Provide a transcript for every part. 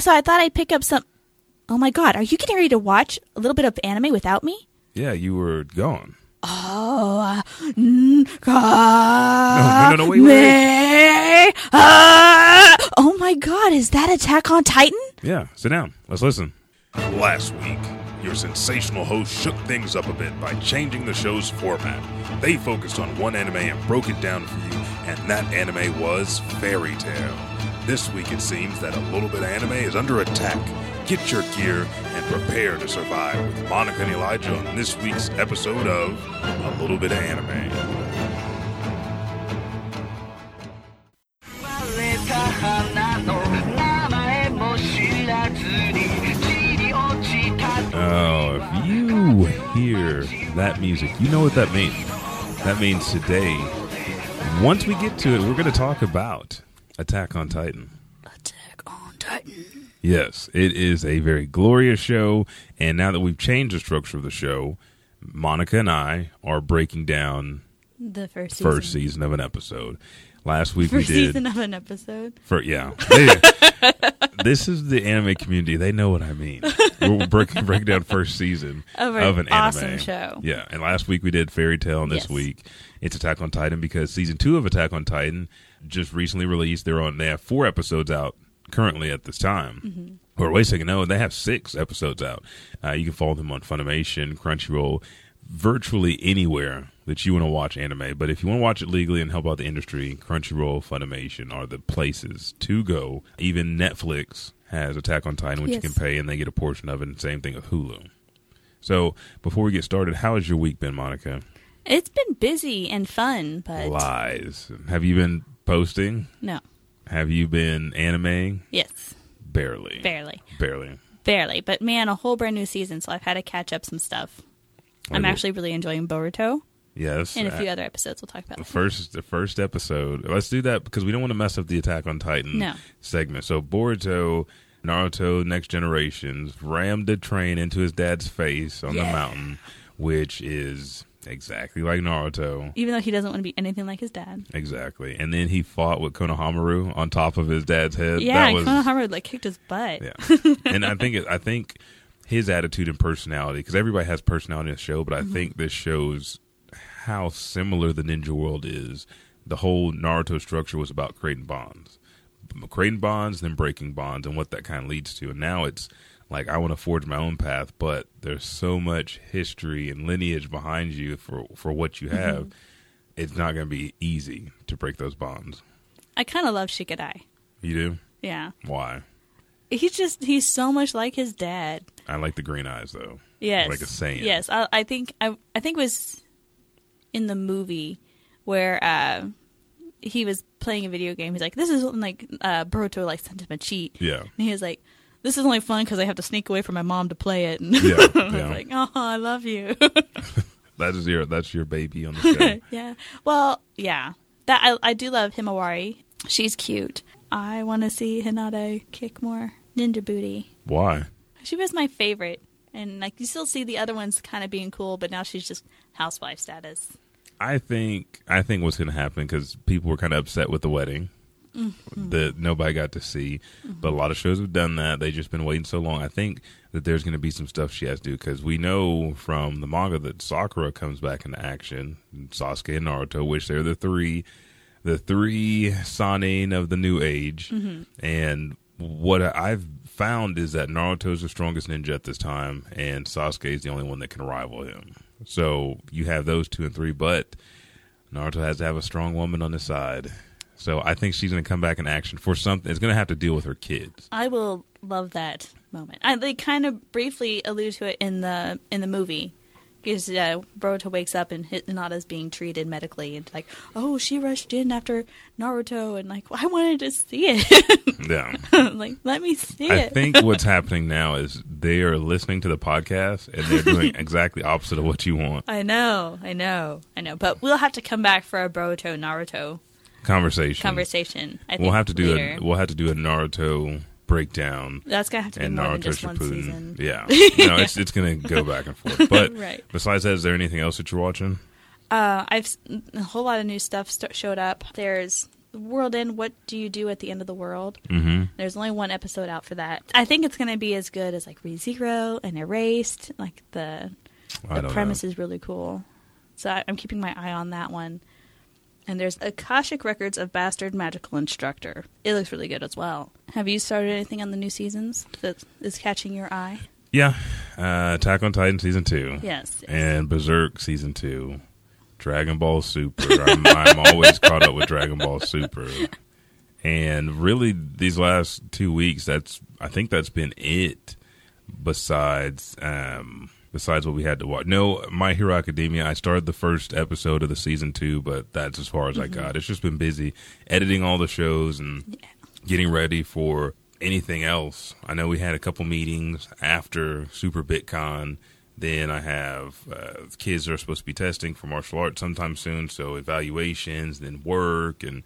so I thought I'd pick up some. Oh my god, are you getting ready to watch a little bit of anime without me? Yeah, you were gone. Oh, uh, No, no, no, wait, wait, uh, oh my god, is that Attack on Titan? Yeah, sit down. Let's listen. Last week, your sensational host shook things up a bit by changing the show's format. They focused on one anime and broke it down for you, and that anime was Fairy Tail. This week it seems that a little bit anime is under attack. Get your gear and prepare to survive with Monica and Elijah on this week's episode of A Little Bit Anime. Oh, if you hear that music, you know what that means. That means today, once we get to it, we're going to talk about Attack on Titan. Attack on Titan. Yes, it is a very glorious show. And now that we've changed the structure of the show, Monica and I are breaking down The first season. first season of an episode. Last week First we did. season of an episode. For yeah, They- this is the anime community. They know what I mean. We're breaking break down first season Of of, an an awesome anime show. Yeah, and last week we did Fairy Tail, and this Yes. week it's Attack on Titan because season two of Attack on Titan just recently released. They're on. They have four episodes out currently at this time. Mm-hmm. Or wait a second, no, they have six episodes out. Uh, you can follow them on Funimation, Crunchyroll, virtually anywhere that you want to watch anime. But if you want to watch it legally and help out the industry, Crunchyroll, Funimation are the places to go. Even Netflix has Attack on Titan, which you can pay, and they get a portion of it. And same thing with Hulu. So before we get started, how has your week been, Monica? It's been busy and fun, but Lies. Have you been posting? no. Have you been animeing? Yes, Barely. barely, Barely. barely. But man, a whole brand new season, so I've had to catch up some stuff. I'm Okay. actually really enjoying Boruto Yes. and a few Uh, other episodes we'll talk the about. first the first episode. Let's do that because we don't want to mess up the Attack on Titan No. segment. So Boruto, Naruto, Next Generations rammed a train into his dad's face on the mountain, which is exactly like Naruto. Even though he doesn't want to be anything like his dad. Exactly. And then he fought with Konohamaru on top of his dad's head. Yeah, that was Konohamaru like kicked his butt. Yeah, and I think it, I think his attitude and personality because everybody has personality in the show, but I mm-hmm. think this shows how similar the ninja world is. The whole Naruto structure was about creating bonds, creating bonds, then breaking bonds, and what that kind of leads to. And now it's like I want to forge my own path, but there's so much history and lineage behind you for for what you have. It's not going to be easy to break those bonds. I kind of love Shikadai. You do? Yeah, Why? he's just he's so much like his dad. I like the green eyes though. Yes, Like a saint. Yes, I, I think I I think it was in the movie where uh, he was playing a video game. He's like, "This is like uh, Boruto like sent him a cheat." Yeah. and he was like, "This is only fun because I have to sneak away from my mom to play it." And Yeah, yeah. like, "Oh, I love you." That is your that's your baby on the show. yeah. Well, yeah. That I I do love Himawari. She's cute. I want to see Hinata kick more ninja booty. Why? She was my favorite. And like you still see the other ones kind of being cool, but now she's just housewife status. I think I think what's going to happen because people were kind of upset with the wedding that nobody got to see, but a lot of shows have done that. They've just been waiting so long. I think that there's going to be some stuff she has to do because we know from the manga that Sakura comes back into action, Sasuke and Naruto, which they're the three, the three Sannin of the new age, mm-hmm. and what I've found is that Naruto's the strongest ninja at this time, and Sasuke is the only one that can rival him. So you have those two and three, but Naruto has to have a strong woman on his side. So I think she's going to come back in action for something. It's going to have to deal with her kids. I will love that moment. I, they kind of briefly allude to it in the in the movie. Because uh, Boruto wakes up and Hinata's being treated medically, and like, oh, she rushed in after Naruto, and like, I wanted to see it. Yeah. like, let me see I it. I think what's happening now is they are listening to the podcast and they're doing exactly opposite of what you want. I know, I know, I know. But we'll have to come back for a Boruto Naruto Conversation. conversation. I think We'll have to do later. a we'll have to do a Naruto breakdown That's gonna have to be and more than Naruto just one season. Yeah, no, it's it's gonna go back and forth. But Right. besides that, is there anything else that you're watching? Uh, I've a whole lot of new stuff st- showed up. There's World End. What do you do at the end of the world? Mm-hmm. There's only one episode out for that. I think it's going to be as good as like ReZero and Erased. Like the the premise know. is really cool. So I, I'm keeping my eye on that one. And there's Akashic Records of Bastard Magical Instructor. It looks really good as well. Have you started anything on the new seasons that is catching your eye? Yeah, uh, Attack on Titan season two. Yes. and Berserk season two, Dragon Ball Super. I'm, I'm always caught up with Dragon Ball Super, and really these last two weeks, that's I think that's been it. Besides, um, besides what we had to watch. No, My Hero Academia. I started the first episode of the season two, but that's as far as I got. It's just been busy editing all the shows and getting ready for anything else. I know we had a couple meetings after Super BitCon. Then I have uh, kids that are supposed to be testing for martial arts sometime soon, so evaluations, then work, and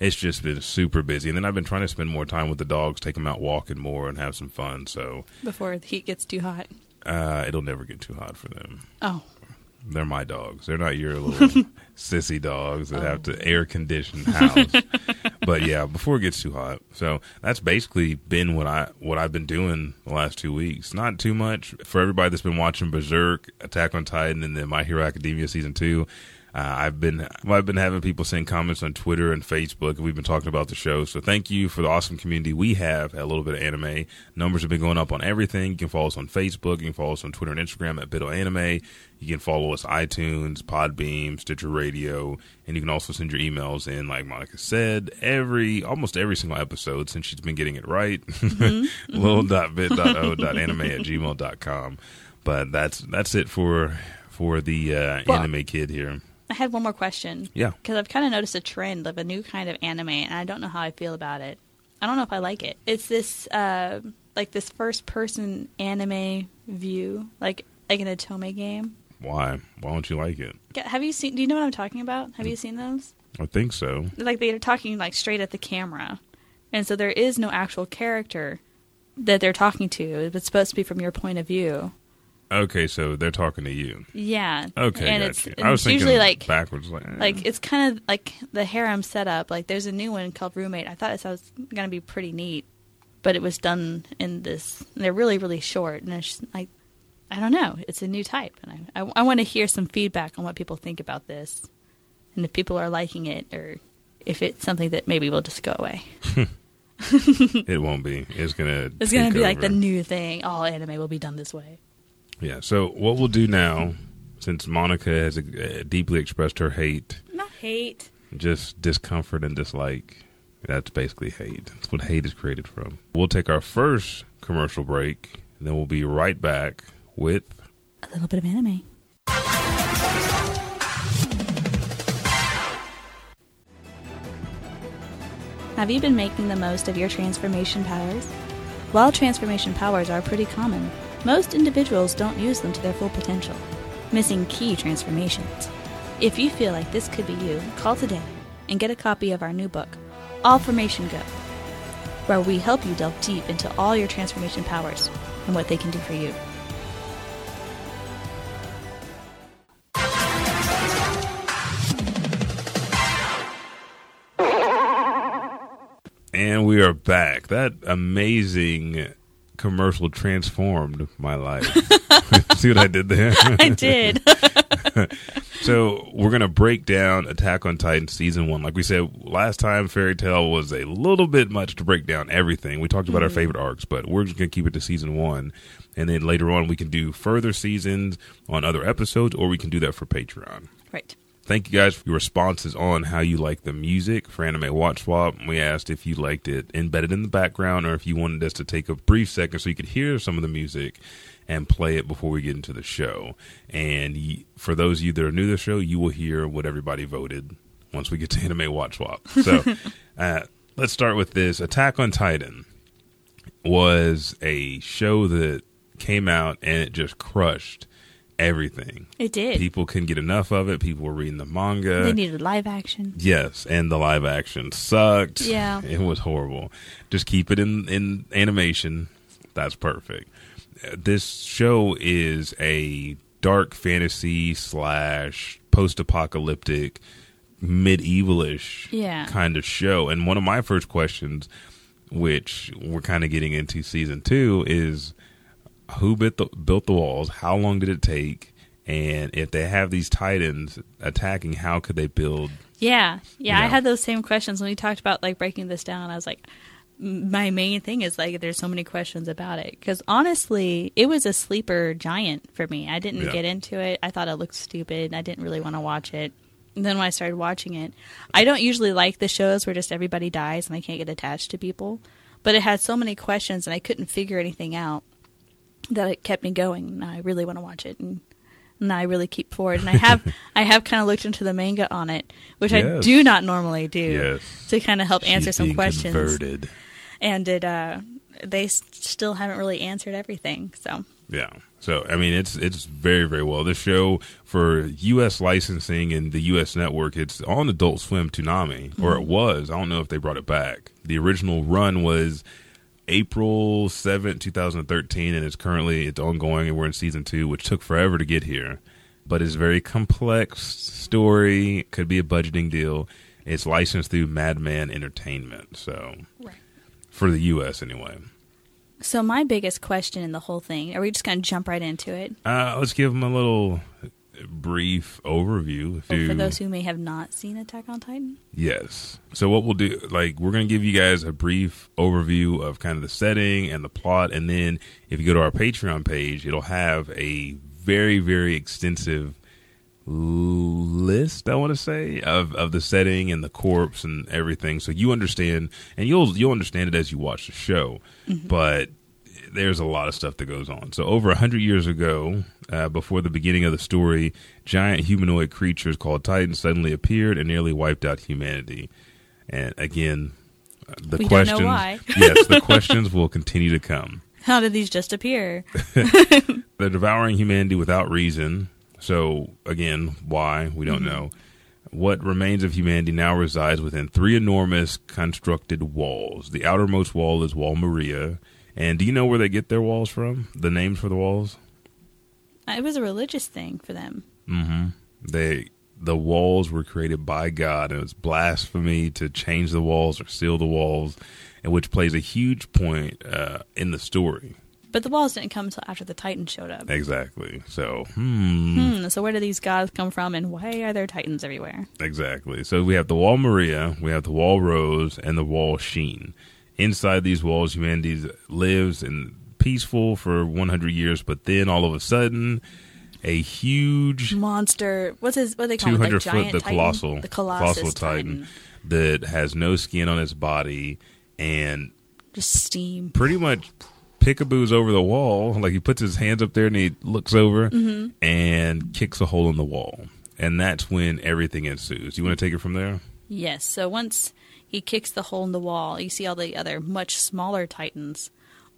it's just been super busy. And then I've been trying to spend more time with the dogs, take them out walking more, and have some fun. So Before the heat gets too hot. Uh, it'll never get too hot for them. Oh. They're my dogs. They're not your little sissy dogs that have to air condition house. but yeah, before it gets too hot. So that's basically been what I what I've been doing the last two weeks. Not too much for everybody that's been watching Berserk, Attack on Titan, and then My Hero Academia season two. Uh, I've been I've been having people send comments on Twitter and Facebook, and we've been talking about the show. So thank you for the awesome community we have at a little bit of anime. Numbers have been going up on everything. You can follow us on Facebook. You can follow us on Twitter and Instagram at BitOAnime. You can follow us iTunes, Podbean, Stitcher Radio, and you can also send your emails in. Like Monica said, every almost every single episode since she's been getting it right. Little.bit.o.anime at gmail.com. But that's that's it for for the uh, Well- anime kid here. I had one more question. Yeah. Because I've kind of noticed a trend of a new kind of anime, and I don't know how I feel about it. I don't know if I like it. It's this, uh, like this first person anime view, like like an Otome game. Why? Why don't you like it? Have you seen? Do you know what I'm talking about? Have you seen those? I think so. Like they're talking like straight at the camera, and so there is no actual character that they're talking to. It's supposed to be from your point of view. Okay, so they're talking to you. Yeah. Okay, and it's, and I was it's usually like backwards, like, eh. like it's kind of like the harem setup. Like there's a new one called Roommate. I thought it was gonna be pretty neat, but it was done in this. They're really really short, and it's like I don't know. It's a new type, and I I, I want to hear some feedback on what people think about this, and if people are liking it, or if it's something that maybe will just go away. it won't be. It's gonna. It's gonna be like the new thing. All anime will be done this way. Yeah. So what we'll do now, since Monica has uh, deeply expressed her hate, Not hate. just discomfort and dislike. That's basically hate. That's what hate is created from. We'll take our first commercial break, and then we'll be right back with A little bit of anime. Have you been making the most of your transformation powers? While transformation powers are pretty common, most individuals don't use them to their full potential, missing key transformations. If you feel like this could be you, call today and get a copy of our new book, All Formation Go, where we help you delve deep into all your transformation powers and what they can do for you. And we are back. That amazing commercial transformed my life. See what I did there? I did. so we're gonna break down Attack on Titan season one. Like we said last time, Fairy Tail was a little bit much to break down everything. We talked about our mm-hmm. favorite arcs, but we're just gonna keep it to season one, and then later on we can do further seasons on other episodes, or we can do that for Patreon. right. Thank you guys for your responses on how you like the music for Anime Watch Swap. We asked if you liked it embedded in the background or if you wanted us to take a brief second so you could hear some of the music and play it before we get into the show. And for those of you that are new to the show, you will hear what everybody voted once we get to Anime Watch Swap. So uh, let's start with this Attack on Titan was a show that came out and it just crushed everything. It did. People couldn't get enough of it. People were reading the manga. they needed live action. yes, and the live action sucked. Yeah. it was horrible. Just keep it in in animation. That's perfect. This show is a dark fantasy slash post apocalyptic medievalish Yeah. kind of show. And one of my first questions, which we're kind of getting into season two, is who built the, built the walls? How long did it take? And if they have these titans attacking, how could they build? Yeah, yeah. I had those same questions when we talked about like breaking this down. I was like, my main thing is like, there's so many questions about it because honestly, it was a sleeper giant for me. I didn't Yeah. get into it. I thought it looked stupid. I didn't really want to watch it. And then when I started watching it, I don't usually like the shows where just everybody dies and I can't get attached to people. But it had so many questions and I couldn't figure anything out that it kept me going. Now I really want to watch it and now I really keep forward. And I have I have kind of looked into the manga on it, which I do not normally do Yes. to kind of help answer some questions. Converted. And it uh, they still haven't really answered everything. So Yeah. So I mean, it's it's very very well. The show for U.S. licensing and the U.S. network, it's on Adult Swim Toonami, or it was. I don't know if they brought it back. The original run was April seventh, two thousand thirteen, and it's currently it's ongoing, and we're in season two, which took forever to get here. But it's a very complex story. Could be a budgeting deal. It's licensed through Madman Entertainment, so Right. for the U.S. anyway. so my biggest question in the whole thing, are we just going to jump right into it? Uh, let's give them a little brief overview. If you, for those who may have not seen Attack on Titan? yes. So what we'll do, like, we're going to give you guys a brief overview of kind of the setting and the plot, and then if you go to our Patreon page, it'll have a very, very extensive list. I want to say of of the setting and the corpse and everything, so you understand, and you'll you'll understand it as you watch the show, mm-hmm. but there's a lot of stuff that goes on. So, over a hundred years ago, uh, before the beginning of the story, giant humanoid creatures called Titans suddenly appeared and nearly wiped out humanity. And again, uh, the We don't know questions, why. yes, the questions will continue to come. How did these just appear? They're devouring humanity without reason. So, again, why? We don't know. What remains of humanity now resides within three enormous constructed walls. The outermost wall is Wall Maria. And do you know where they get their walls from? The names for the walls? It was a religious thing for them. Mm-hmm. They the walls were created by God, and it's blasphemy to change the walls or seal the walls, and which plays a huge point uh, in the story. But the walls didn't come until after the Titans showed up. Exactly. So, hmm. Hmm, so where do these gods come from and why are there Titans everywhere? Exactly. So we have the wall Maria, we have the wall Rose, and the wall Sheen. Inside these walls, humanity lives and peaceful for 100 years, but then all of a sudden, a huge Monster. What's his? What do they call it? 200 Like foot, giant the Titan? colossal, the colossal titan, that has no skin on its body and Just steam. pretty much pickaboos over the wall. Like he puts his hands up there and he looks over Mm-hmm. and kicks a hole in the wall. And that's when everything ensues. You want to take it from there? Yes. So once he kicks the hole in the wall, you see all the other much smaller Titans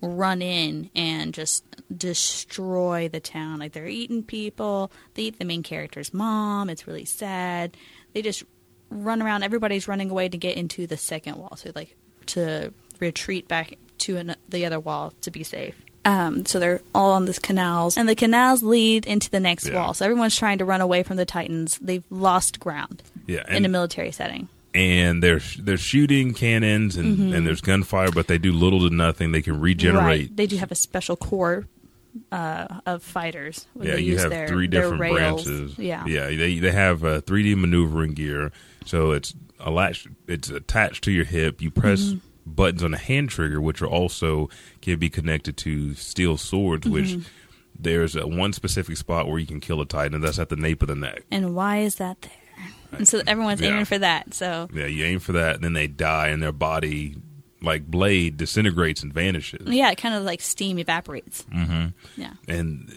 run in and just destroy the town. Like they're eating people. They eat the main character's mom. It's really sad. They just run around. Everybody's running away to get into the second wall. So like to retreat back to an, the other wall to be safe. Um, so they're all on these canals, and the canals lead into the next Yeah. wall. So everyone's trying to run away from the Titans. They've lost ground Yeah. in a military setting. And they're they're shooting cannons and, and there's gunfire, but they do little to nothing. They can regenerate. Right. They do have a special core uh, of fighters. Yeah, you have their- three different branches. Yeah. yeah. They they have uh, 3D maneuvering gear, so it's a latch. It's attached to your hip. You press Mm-hmm. buttons on a hand trigger, which are also can be connected to steel swords. Mm-hmm. Which there's a one specific spot where you can kill a titan, and that's at the nape of the neck. And why is that there? And so everyone's Yeah. aiming for that. So Yeah, you aim for that, and then they die, and their body, like blade, disintegrates and vanishes. yeah, it kind of like steam evaporates. Mm-hmm. Yeah. and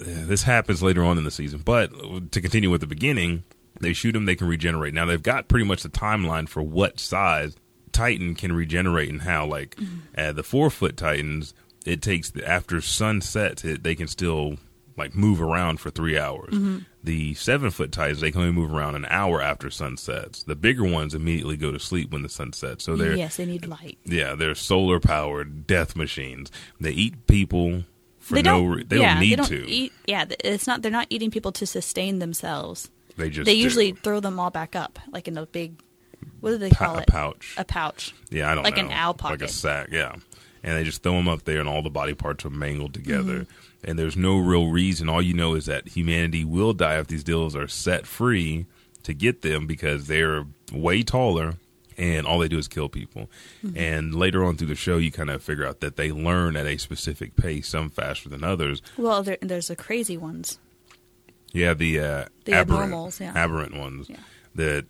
uh, this happens later on in the season. But to continue with the beginning, they shoot them, they can regenerate. Now they've got pretty much the timeline for what size Titan can regenerate and how. Like uh, the four foot Titans, it takes after sunset, it, they can still like move around for three hours. Mm-hmm. The seven foot Titans, they can only move around an hour after sunsets. The bigger ones immediately go to sleep when the sun sets. So they're Yes, they need light. yeah, they're solar powered death machines. They eat people for they no don't. they yeah, don't need they don't to. Eat, yeah, it's not. They're not eating people to sustain themselves. They just they do. usually throw them all back up, like in a big. What do they call it? A pouch. A pouch. Yeah, I don't Like know. an owl Like a sack, yeah. And they just throw them up there, and all the body parts are mangled together. Mm-hmm. And there's no real reason. All you know is that humanity will die if these deals are set free to get them because they're way taller, and all they do is kill people. Mm-hmm. And later on through the show, you kind of figure out that they learn at a specific pace, some faster than others. Well, there, there's the crazy ones. Yeah, the uh, The aberrant, yeah. aberrant ones Yeah. that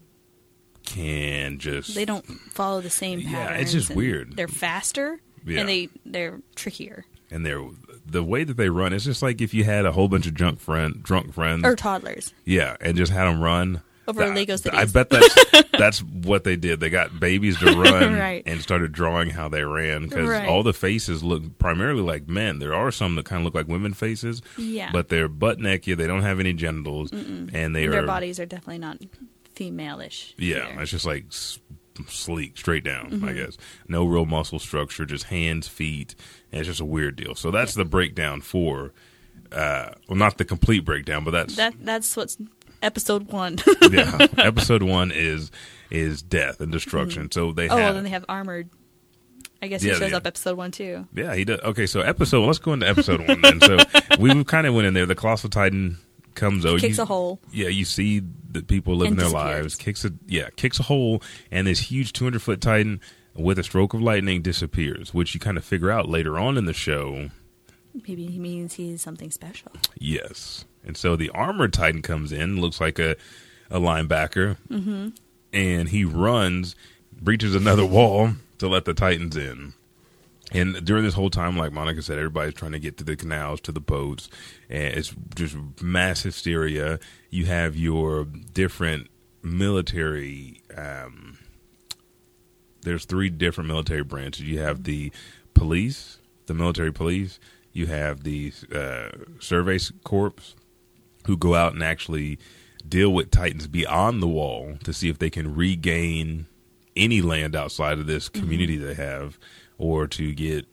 can just They don't follow the same pattern. Yeah, it's just weird. They're faster Yeah. and they they're trickier. and they're the way that they run it's just like if you had a whole bunch of junk friend drunk friends Or toddlers. yeah and just had them run Over That- Lego City. I bet that's that's what they did. They got babies to run Right. and started drawing how they ran because Right. all the faces look primarily like men. There are some that kind of look like women faces, Yeah. but they're butt naked. They don't have any genitals, and they Their are bodies are definitely not female-ish. yeah, either. it's just like sleek, straight down. Mm-hmm. I guess no real muscle structure, just hands, feet, and it's just a weird deal. So that's the breakdown for. Uh, well, not the complete breakdown, but that's that that's what's episode one. yeah. Episode one is is death and destruction. So they oh, have well, then they have armored. I guess Yeah, he shows yeah. up episode one too. Yeah, he does. Okay, so episode. Let's go into episode one. Then. So we kind of went in there. The colossal titan comes over. Kicks you, a hole. Yeah, you see the people living their lives. Kicks a yeah, kicks a hole, and this huge two hundred foot titan with a stroke of lightning disappears. Which you kind of figure out later on in the show. Maybe he means he's something special. Yes, and so the armored titan comes in. Looks like a a linebacker, mm-hmm. and he runs, breaches another wall to let the titans in. And during this whole time, like Monica said, everybody's trying to get to the canals, to the boats, and it's just mass hysteria. You have your different military. Um, there's three different military branches. You have the police, the military police. You have the uh, survey corps, who go out and actually deal with titans beyond the wall to see if they can regain any land outside of this community they have or to get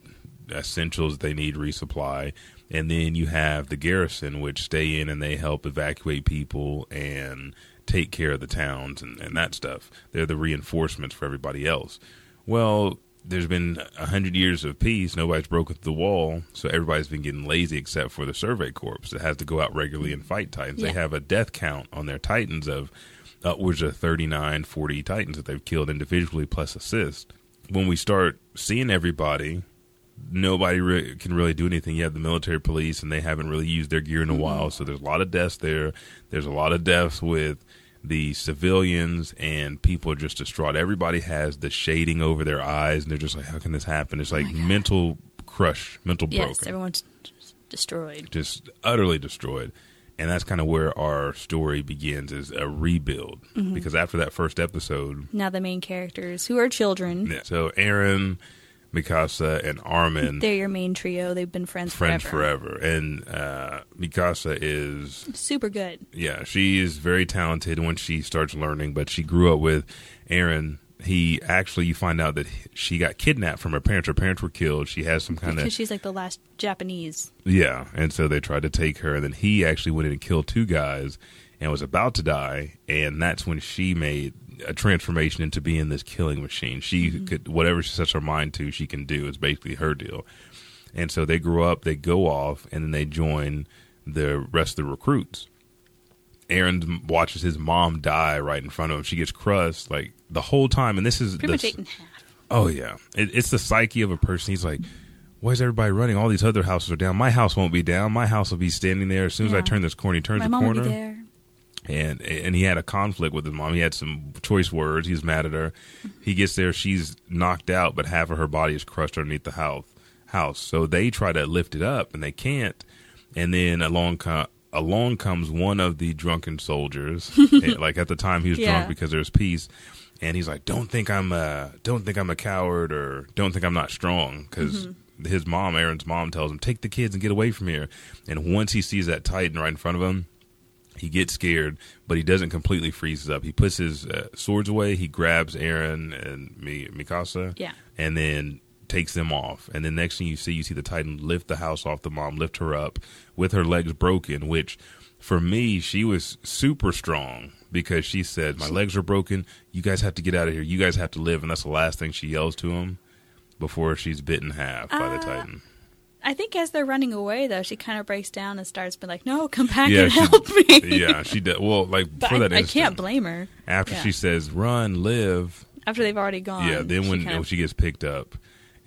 essentials they need resupply. And then you have the garrison which stay in and they help evacuate people and take care of the towns and, and that stuff. They're the reinforcements for everybody else. Well there's been a hundred years of peace. Nobody's broken the wall. So everybody's been getting lazy except for the survey corps that has to go out regularly and fight titans. They have a death count on their titans of upwards of 39 40 titans that they've killed individually plus assist when we start seeing everybody nobody re- can really do anything. You have the military police and they haven't really used their gear in a mm-hmm. while so there's a lot of deaths there. There's a lot of deaths with the civilians and people are just distraught. Everybody has the shading over their eyes and they're just like how can this happen? It's oh like mental crush mental Yes, broken. everyone's destroyed. just utterly destroyed. And that's kind of where our story begins is a rebuild. Mm-hmm. Because after that first episode, Now the main characters, who are children, so Eren, Mikasa, and Armin, they're your main trio. They've been friends, friends forever. forever. And uh, Mikasa is, Super good. yeah, she is very talented when she starts learning, but she grew up with Eren. He actually, you find out that she got kidnapped from her parents. Her parents were killed. She has some kind of Because she's like the last Japanese. Yeah, and so they tried to take her, and then he actually went in and killed two guys, and was about to die, and that's when she made a transformation into being this killing machine. She mm-hmm. could whatever she sets her mind to, she can do. Is basically her deal. And so they grow up, they go off, and then they join the rest of the recruits. Eren watches his mom die right in front of him. She gets crushed like the whole time, and this is Pretty the, much eight and a half. Oh yeah, it, it's the psyche of a person. He's like, "Why is everybody running? All these other houses are down. My house won't be down. My house will be standing there as soon as I turn this corner." He turns My the corner, be there. and and he had a conflict with his mom. He had some choice words. He's mad at her. He gets there. She's knocked out, but half of her body is crushed underneath the house. House. So they try to lift it up, and they can't. And then along co- along comes one of the drunken soldiers. Like at the time, he was Yeah. drunk because there's peace. And he's like, "Don't think I'm a don't think I'm a coward, or don't think I'm not strong." Because his mom, Eren's mom, tells him, "Take the kids and get away from here." And once he sees that Titan right in front of him, he gets scared, but he doesn't completely freeze up. He puts his uh, swords away. He grabs Eren and Mi- Mikasa, Yeah. and then takes them off. And the next thing you see, you see the Titan lift the house off the mom, lift her up with her legs broken, which for me, she was super strong because she said, My legs are broken. You guys have to get out of here. You guys have to live. And that's the last thing she yells to him before she's bitten half by the Uh, Titan. I think as they're running away, though, she kind of breaks down and starts being like, "No, come back Yeah, and she- help me." yeah, she did. Well, like but for that I instant, can't blame her after yeah. she says, Run, live. after they've already gone. yeah, then she when kind when she gets picked up,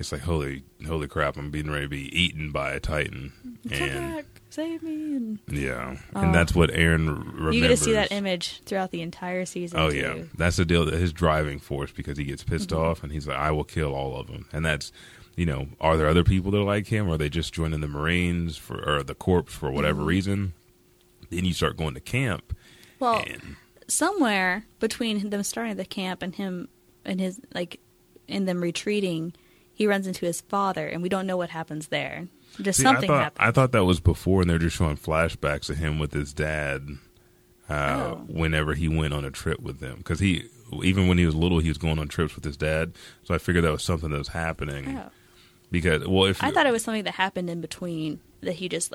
it's like, Holy, holy crap, I'm being ready to be eaten by a Titan. And back, save me, and Yeah, and that's what Eren remembers. you get to see that image throughout the entire season. Oh too. yeah, that's the deal. That his driving force because he gets pissed Mm-hmm. off and he's like, "I will kill all of them." And that's, you know, are there other people that are like him? Or are they just joining the Marines for or the Corps for Mm-hmm. whatever reason? Then you start going to camp, Well, and somewhere between them starting the camp and him and his like in them retreating, he runs into his father, and we don't know what happens there. Just See, something I thought, happens. I thought that was before, and they're just showing flashbacks of him with his dad. Uh, Oh. Whenever he went on a trip with them, because he even when he was little, he was going on trips with his dad. So I figured that was something that was happening. Oh. Because well, if I thought it was something that happened in between that he just.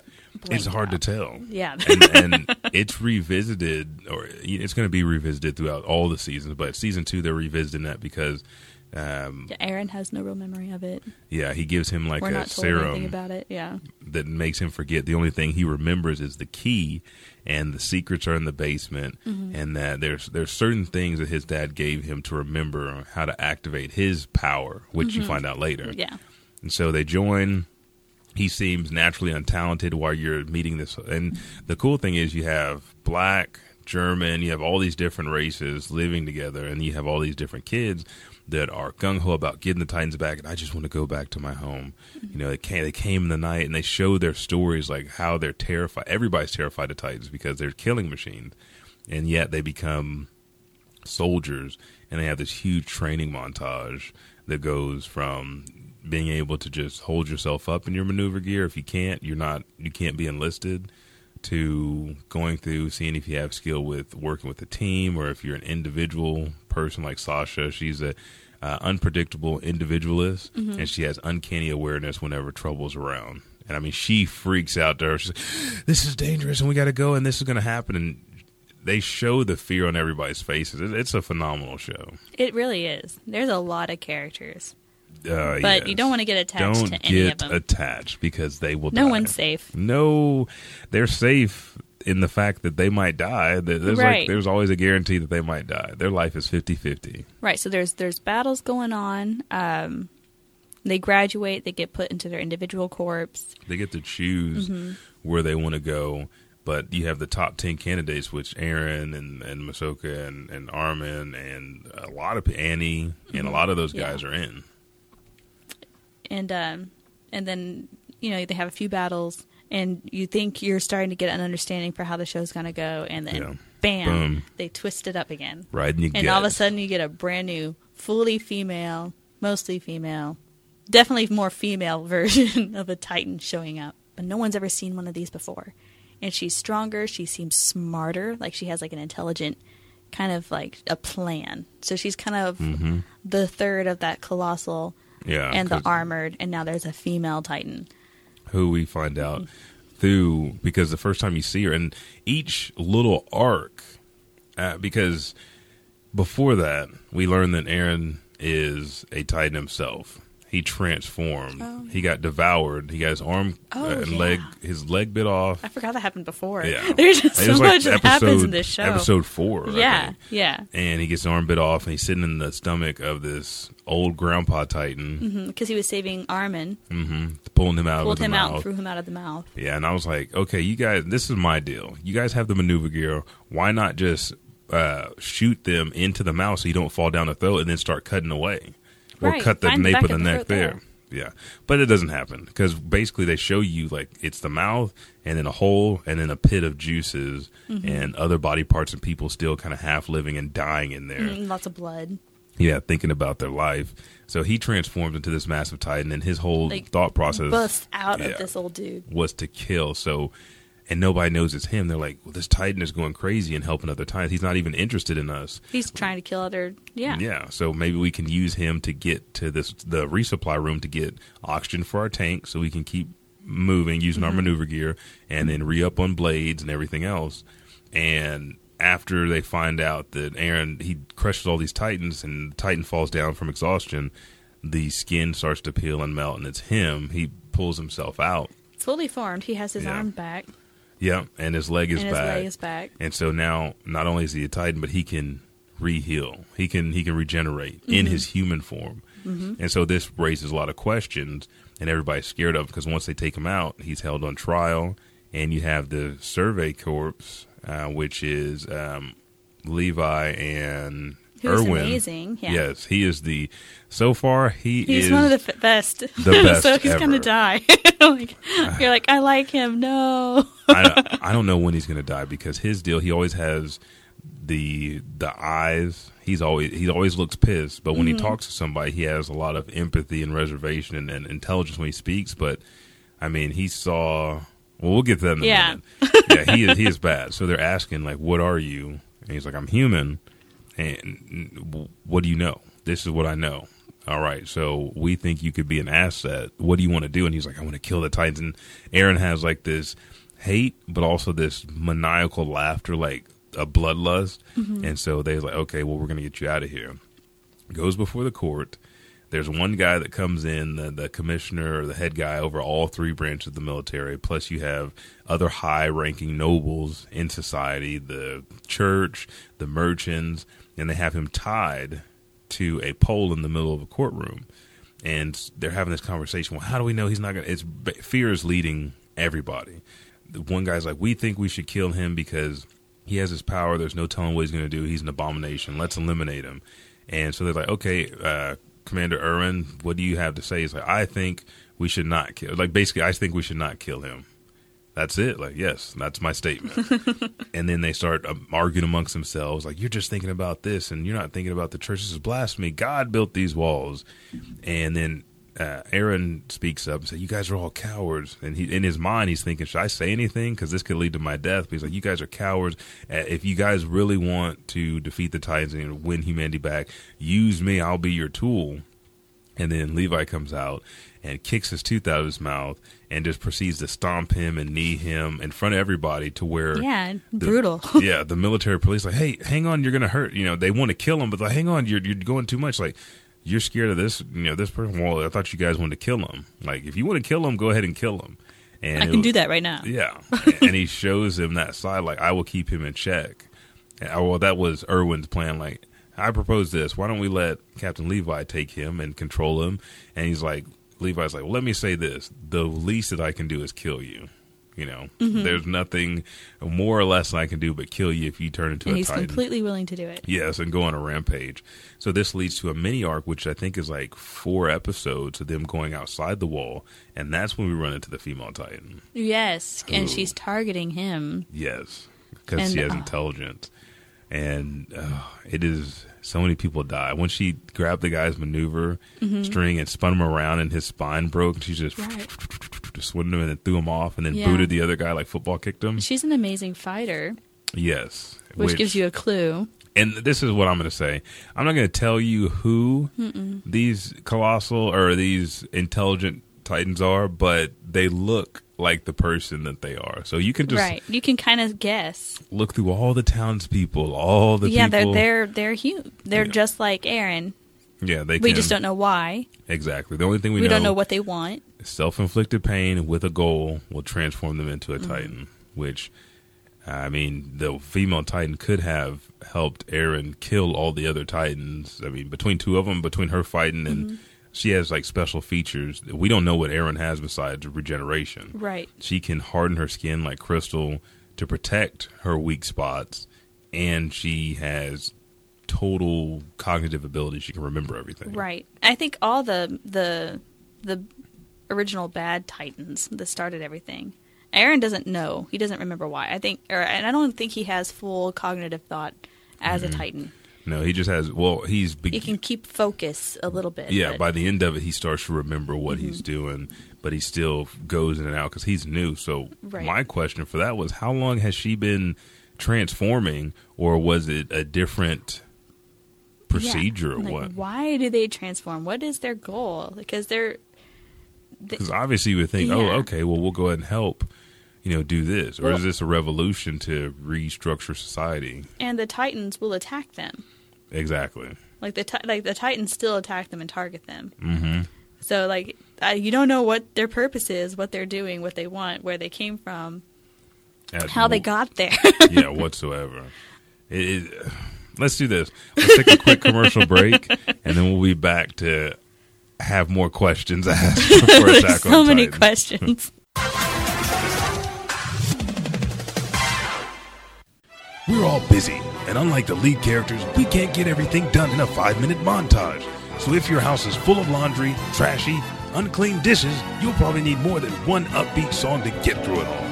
it's hard out. to tell. Yeah. and, and it's revisited, or it's going to be revisited throughout all the seasons. But season two, they're revisiting that because, um, Eren has no real memory of it. yeah, he gives him like We're a not told anything serum about it. Yeah. that makes him forget. The only thing he remembers is the key, and the secrets are in the basement, Mm-hmm. and that there's there's certain things that his dad gave him to remember how to activate his power, which you find out later. Mm-hmm. Yeah. And so they join. He seems naturally untalented while you're meeting this. And the cool thing is, you have black, German, you have all these different races living together, and you have all these different kids that are gung ho about getting the Titans back. And I just want to go back to my home. You know, they came, they came in the night and they show their stories, like how they're terrified. Everybody's terrified of Titans because they're killing machines, and yet they become soldiers and they have this huge training montage that goes from being able to just hold yourself up in your maneuver gear if you can't you're not you can't be enlisted to going through seeing if you have skill with working with a team or if you're an individual person like Sasha she's a uh, unpredictable individualist and she has uncanny awareness whenever trouble's around and I mean she freaks out there she's like, this is dangerous and we got to go and this is going to happen and they show the fear on everybody's faces. It's a phenomenal show. It really is. There's a lot of characters, Uh, but yes. you don't want to get attached Don't to any of get them. attached because they will. no die. one's safe. No, they're safe in the fact that they might die. There- There's like there's always a guarantee that they might die. Their life is 50-50. Right. So there's there's battles going on. Um, they graduate. They get put into their individual corps. They get to choose Mm-hmm. where they want to go. But you have the top ten candidates, which Eren and and Masoka and, and Armin and a lot of Annie and a lot of those Mm-hmm. Yeah. guys are in. And um, and then you know they have a few battles, and you think you're starting to get an understanding for how the show's going to go, and then Yeah. bam, Boom. they twist it up again, Right, and you and all of a sudden you get a brand new, fully female, mostly female, definitely more female version of a Titan showing up, but no one's ever seen one of these before, and she's stronger. She seems smarter, like she has like an intelligent. Kind of like a plan. So she's kind of Mm-hmm. the third of that colossal yeah, and the armored, and now there's a female Titan. who we find out through because the first time you see her and each little arc uh, because before that we learn that Eren is a titan himself he transformed Oh, he got devoured he got his arm Oh, uh, and yeah. leg his leg bit off I forgot that happened before. yeah There's just so like much that happens in this show. episode four yeah, yeah. and he gets his arm bit off and he's sitting in the stomach of this old grandpa titan Because he was saving Armin, hmm pulling him out pulled of the him out, and threw him out of the mouth. Yeah, and I was like, okay, you guys, this is my deal. You guys have the maneuver gear. Why not just uh, shoot them into the mouth so you don't fall down the throat and then start cutting away, or Right, cut the find nape of the of the neck there. there. Yeah, but it doesn't happen because basically they show you like it's the mouth and then a hole and then a pit of juices Mm-hmm. and other body parts and people still kind of half living and dying in there. Mm, lots of blood. Yeah, thinking about their life. So he transformed into this massive titan, and his whole Like, thought process Busts out yeah of this old dude. was to kill. So and nobody knows it's him. They're like, well, this Titan is going crazy and helping other Titans. He's not even interested in us. He's trying to kill other. Yeah. Yeah, so maybe we can use him to get to this the resupply room to get oxygen for our tank, so we can keep moving using our mm-hmm. maneuver gear, and then re up on blades and everything else. And after they find out that Eren he crushes all these Titans and the Titan falls down from exhaustion, the skin starts to peel and melt, and it's him. He pulls himself out. It's fully formed. He has his Yeah. arm back Yeah, and his leg is and his back. leg is back. And so now, not only is he a Titan, but he can re-heal. He can he can regenerate Mm-hmm. in his human form. And so this raises a lot of questions, and everybody's scared of because once they take him out, he's held on trial, and you have the Survey Corps, uh, which is um, Levi and Who's Erwin. amazing. Yeah. Yes, he is the. So far, he He's is one of the f- best. the best so he's gonna die. like, you're like, I like him. No. I, I don't know when he's going to die because his deal he always has the the eyes. He's always he always looks pissed but when he mm-hmm. talks to somebody he has a lot of empathy and reservation and, and intelligence when he speaks but I mean he saw well we'll get to that in a Yeah. minute. Yeah he is he is bad. So they're asking like what are you? And he's like I'm human. And what do you know? This is what I know all right, so we think you could be an asset. What do you want to do? And he's like, I want to kill the Titans. And Eren has like this hate, but also this maniacal laughter, like a bloodlust. Mm-hmm. And so they're like, okay, well, we're going to get you out of here. Goes before the court. There's one guy that comes in, the, the commissioner or the head guy over all three branches of the military. Plus, you have other high ranking nobles in society, the church, the merchants, and they have him tied to a pole in the middle of a courtroom. And they're having this conversation. Well, how do we know he's not going to? It's fear is leading everybody. The one guy's like, we think we should kill him because he has his power. There's no telling what he's going to do. He's an abomination. Let's eliminate him. And so they're like, okay, uh, Commander Erwin, what do you have to say? He's like, I think we should not kill. Like basically, I think we should not kill him. That's it. Like, yes, that's my statement. and then they start um, arguing amongst themselves. Like, you're just thinking about this, and you're not thinking about the church. This is blasphemy. God built these walls. And then uh, Eren speaks up and says, "You guys are all cowards." And he, in his mind, he's thinking, "Should I say anything? Because this could lead to my death." But he's like, "You guys are cowards. Uh, if you guys really want to defeat the Titans and win humanity back, use me. I'll be your tool." And then Levi comes out and kicks his tooth out of his mouth and just proceeds to stomp him and knee him in front of everybody to where Yeah, the- brutal. yeah, the military police like, hey, hang on, you're gonna hurt. You know, they want to kill him, but like, hang on, you're you're going too much. Like, you're scared of this. You know, this person. Well, I thought you guys wanted to kill him. Like, if you want to kill him, go ahead and kill him. And I can was- do that right now. Yeah, and he shows him that side. Like, I will keep him in check. And, oh, well, that was Erwin's plan. Like, I propose this. Why don't we let Captain Levi take him and control him? And he's like, Levi's like, well, let me say this: the least that I can do is kill you. You know, Mm-hmm. there's nothing more or less I can do but kill you if you turn into And a he's titan. completely willing to do it. Yes, and go on a rampage. So this leads to a mini arc, which I think is like four episodes of them going outside the wall, and that's when we run into the female titan. Yes, Ooh. and she's targeting him. Yes, because she has uh, intelligence, and uh, it is so many people die when she grabbed the guy's maneuver string and spun him around, and his spine broke, and she just Mm-hmm. Right. just swung him and then threw him off, and then Yeah. booted the other guy like football kicked him. She's an amazing fighter, Yes, which, gives you a clue. and this is what I'm going to say. I'm not going to tell you who these colossal or these intelligent titans are, but they look like the person that they are. So you can just right. You can kind of guess. look through all the townspeople, all the yeah, people. they're they're they're huge. They're Yeah. just like Eren. yeah, they. We can. just don't know why. exactly. The only thing we, We, know, don't know what they want. self-inflicted pain with a goal will transform them into a Mm-hmm. titan. Which, I mean, the female titan could have helped Eren kill all the other titans. I mean, between two of them, between her fighting and Mm-hmm. She has like special features. We don't know what Eren has besides regeneration. Right. She can harden her skin like crystal to protect her weak spots, and she has total cognitive ability. She can remember everything. Right. I think all the the the original bad Titans that started everything. Eren doesn't know. He doesn't remember why. I think, or and I don't think he has full cognitive thought as Mm-hmm. a Titan. No, he just has. Well, he's be- He can keep focus a little bit. Yeah, but- by the end of it, he starts to remember what he's mm-hmm. doing. but he still goes in and out because he's new. So Right. my question for that was, how long has she been transforming, or was it a different procedure or Like, what? Why do they transform? What is their goal? Because they're Because obviously you would think, oh, okay, well we'll go ahead and help, you know, do this, or Well- is this a revolution to restructure society? and the Titans will attack them. Exactly. Like the ti- like the Titans still attack them and target them. Mm-hmm. So like uh, you don't know what their purpose is, what they're doing, what they want, where they came from, At how they got there. yeah, whatsoever. It, it, let's do this. Let's take a quick commercial break, and then we'll be back to have more questions asked for There's Attack so on many Titan. questions. We're all busy, and unlike the lead characters, we can't get everything done in a five minute montage. So if your house is full of laundry, trashy, unclean dishes, you'll probably need more than one upbeat song to get through it all.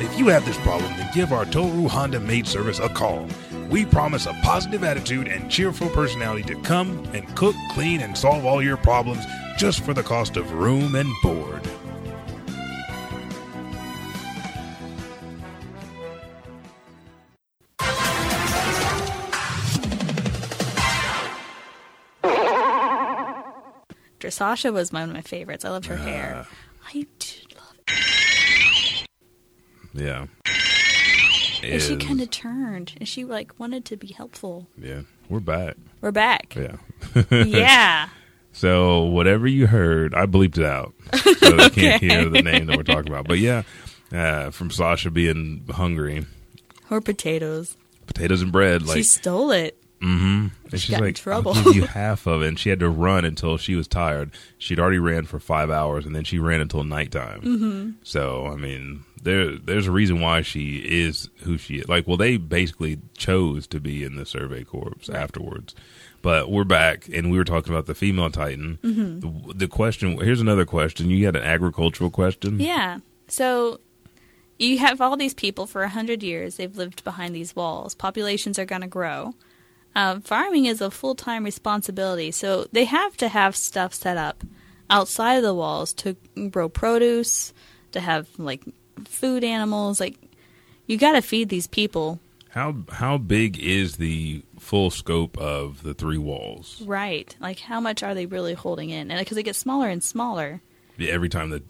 If you have this problem, then give our Toru Honda maid service a call. We promise a positive attitude and cheerful personality to come and cook, clean, and solve all your problems just for the cost of room and board. Dressasha was one of my favorites. I loved her hair. I did love it. Yeah. And she kind of turned and she like wanted to be helpful. yeah, we're back. We're back. Yeah. yeah. So whatever you heard, I bleeped it out, so they can't hear the name that we're talking about. But yeah, uh, from Sasha being hungry, Or potatoes. potatoes and bread, like she stole it. And She she's got in like, trouble. I'll give you half of it. And she had to run until she was tired. She'd already ran for five hours, and then she ran until nighttime. Mm-hmm. So, I mean, there there's a reason why she is who she is. Like, well, they basically chose to be in the Survey Corps afterwards. But we're back, and we were talking about the female Titan. Mm-hmm. The, the question here's another question. You had an agricultural question. Yeah. So you have all these people for a hundred years. They've lived behind these walls. Populations are going to grow. Um, farming is a full time responsibility, so they have to have stuff set up outside of the walls to grow produce, to have like food animals. Like you got to feed these people, How how big is the full scope of the three walls? right? Like how much are they really holding in? And because it gets smaller and smaller. Every time the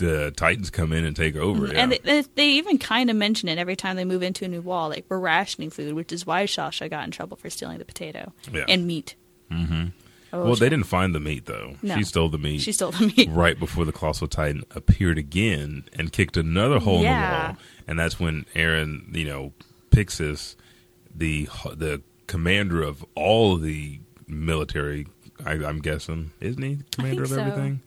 the Titans come in and take over. Mm-hmm. And they, they, even kind of mention it every time they move into a new wall. Like, we're rationing food, which is why Sasha got in trouble for stealing the potato Yeah. and meat. Mm-hmm. Oh, well, they didn't find the meat though. No. She stole the meat. She stole the meat. right before the colossal titan appeared again and kicked another hole in the wall, and that's when Eren, you know, Pixis, the the commander of all the military, I, I'm guessing, isn't he? Commander of so. everything.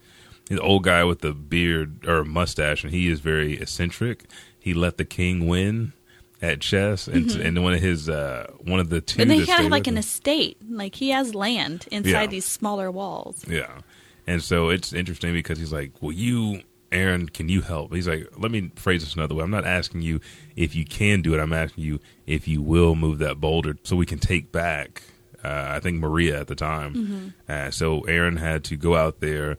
The old guy with the beard or mustache, and he is very eccentric. He let the king win at chess, and and one of his uh, one of the two. And they kind of like an him- estate. Like, he has land inside Yeah. these smaller walls. Yeah. And so it's interesting because he's like, Well, you, Eren, can you help? He's like, Let me phrase this another way. I'm not asking you if you can do it. I'm asking you if you will move that boulder so we can take back, uh, I think, Maria at the time. Uh, so Eren had to go out there,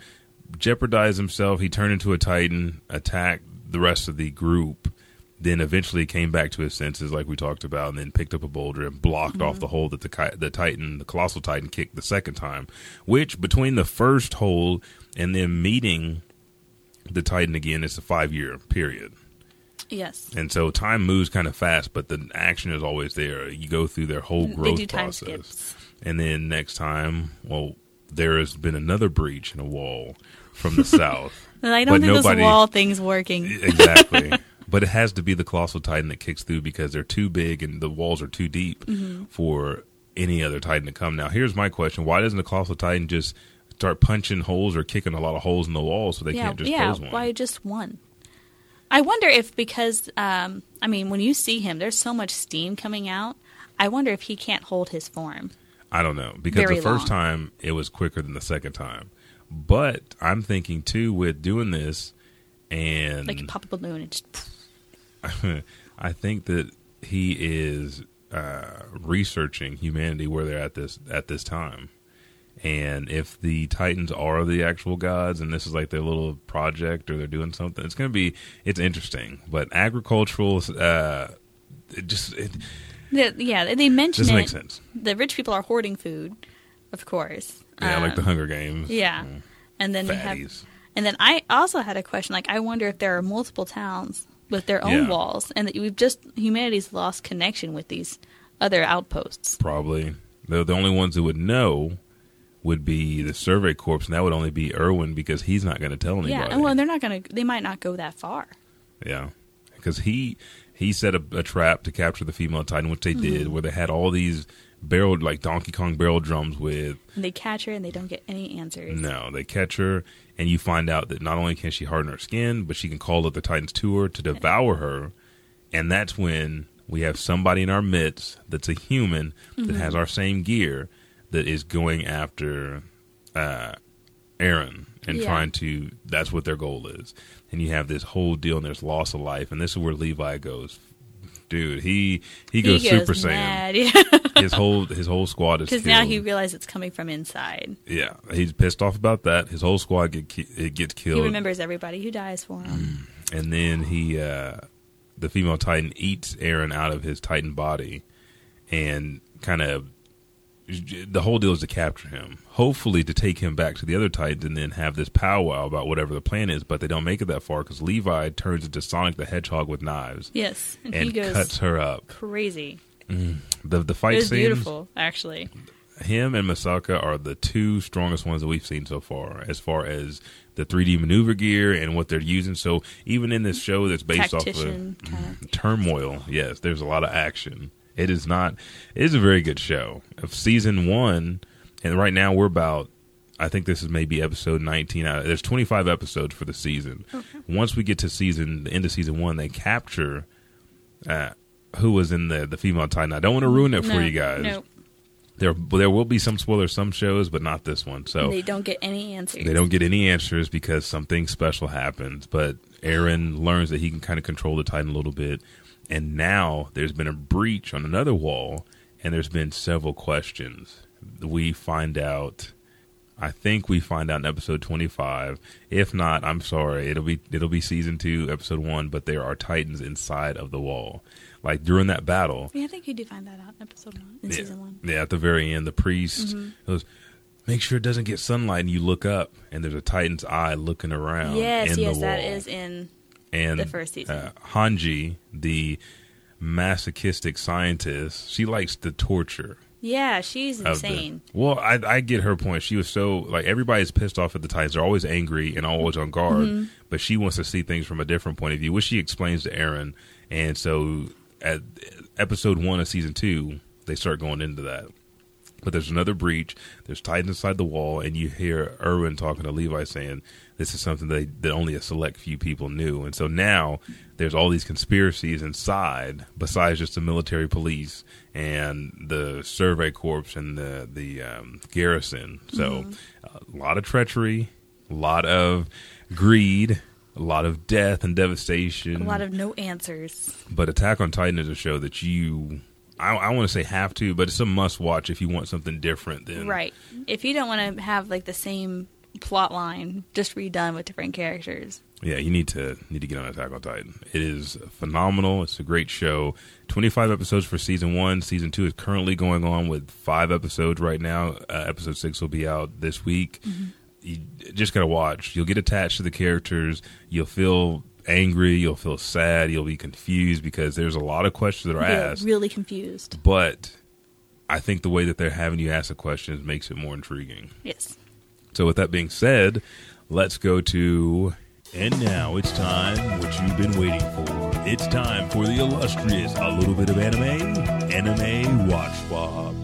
jeopardize himself. He turned into a Titan, attacked the rest of the group. Then eventually came back to his senses, like we talked about, and then picked up a boulder and blocked off the hole that the the Titan, the colossal Titan, kicked the second time. Which between the first hole and then meeting the Titan again, it's a five year period, Yes. and so time moves kind of fast, but the action is always there. You go through their whole growth process, skips. and then next time, well, there has been another breach in a wall from the south. I don't But think nobody- this wall thing's working. exactly. But it has to be the colossal titan that kicks through because they're too big and the walls are too deep Mm-hmm. for any other titan to come. Now, here's my question: Why doesn't the colossal titan just start punching holes or kicking a lot of holes in the walls so they yeah, can't just yeah. close one? Why just one? I wonder if because um, I mean, when you see him, there's so much steam coming out. I wonder if he can't hold his form. I don't know because Very the first long. time it was quicker than the second time. But I'm thinking too with doing this, and Like you pop a balloon and just I think that he is uh, researching humanity where they're at this at this time, And if the Titans are the actual gods, and this is like their little project, or they're doing something, it's going to be it's interesting. But agricultural, uh, it just it yeah, they mention doesn't it. make sense. The rich people are hoarding food, of course. Yeah, like the Um, Hunger Games. Yeah, and then we have, and then I also had a question. Like, I wonder if there are multiple towns with their own Yeah. walls, and that we've just humanity's lost connection with these other outposts. Probably the the only ones who would know would be the Survey Corps, and that would only be Erwin because he's not going to tell anybody. Yeah, and well, they're not gonna. They might not go that far. Yeah, because he he set a, a trap to capture the female Titan, which they Mm-hmm. did, where they had all these barrel like Donkey Kong barrel drums with. And they catch her, and they don't get any answers. No, they catch her, and you find out that not only can she harden her skin, but she can call up the Titans to her to devour her, and that's when we have somebody in our midst that's a human Mm-hmm. that has our same gear that is going after uh, Eren and Yeah. trying to. That's what their goal is, and you have this whole deal, and there's loss of life, and this is where Levi goes. Dude, he he goes, he goes Super Saiyan. yeah, His whole his whole squad is because now he realizes it's coming from inside. Yeah, he's pissed off about that. His whole squad get ki- it gets killed. He remembers everybody who dies for him. and then he, uh, the female Titan, eats Eren out of his Titan body, and kind of the whole deal is to capture him. Hopefully, to take him back to the other Titans, and then have this powwow about whatever the plan is. But they don't make it that far because Levi turns into Sonic the Hedgehog with knives Yes, and, and he goes cuts her up. crazy. Mm. The the fight scenes. beautiful, actually. him and Mikasa are the two strongest ones that we've seen so far, as far as the 3D maneuver gear and what they're using. So even in this show that's based Tactician off of mm-hmm. turmoil, yes, there's a lot of action. It is not. It is a very good show. Of season one, and right now we're about. I think this is maybe episode 19 out. Of, there's 25 episodes for the season. Once we get to season the end of season one, they capture uh, who was in the the female Titan. I don't want to ruin it for you guys. No, There, there will be some spoilers, some shows, but not this one. So they don't get any answers. they don't get any answers because something special happens. But Eren learns that he can kind of control the Titan a little bit, and now there's been a breach on another wall, and there's been several questions. We find out. I think we find out in episode 25. If not, I'm sorry. It'll be it'll be season 2, episode 1, but there are titans inside of the wall. Like during that battle, Yeah, I think you do find that out in episode one, in yeah. season one. Yeah, at the very end, the priest mm-hmm. goes, "Make sure it doesn't get sunlight." And you look up, and there's a Titan's eye looking around. Yes, in yes, the wall. is in. And the first season. Uh, Hanji, the masochistic scientist, she likes the torture. Yeah, she's of the- insane. well, I, I get her point. She was so like everybody's pissed off at the Titans. They're always angry and always on guard, Mm-hmm. but she wants to see things from a different point of view, which she explains to Eren. And so, at episode one of season two, they start going into that. But there's another breach. There's Titans inside the wall, and you hear Erwin talking to Levi saying, "This is something that, that only a select few people knew." And so now there's all these conspiracies inside, besides just the military police and the Survey Corps and the the um, garrison. So a lot of treachery, a lot of greed, a lot of death and devastation. A lot of no answers. But Attack on Titan is a show that you, I, I want to say have to, but it's a must watch if you want something different than Right. If you don't want to have like the same plot line just redone with different characters. Yeah, you need to need to get on Attack on Titan. It is phenomenal. It's a great show. Twenty five episodes for season one. Season two is currently going on with five episodes right now. Uh, episode six will be out this week. You just gotta watch. You'll get attached to the characters. You'll feel angry. You'll feel sad. You'll be confused because there's a lot of questions that are Really, asked. really confused. But I think the way that they're having you ask the questions makes it more intriguing. Yes. So, with that being said, let's go to. And now it's time, what you've been waiting for. It's time for the illustrious A Little Bit of Anime, Anime Watch Swap.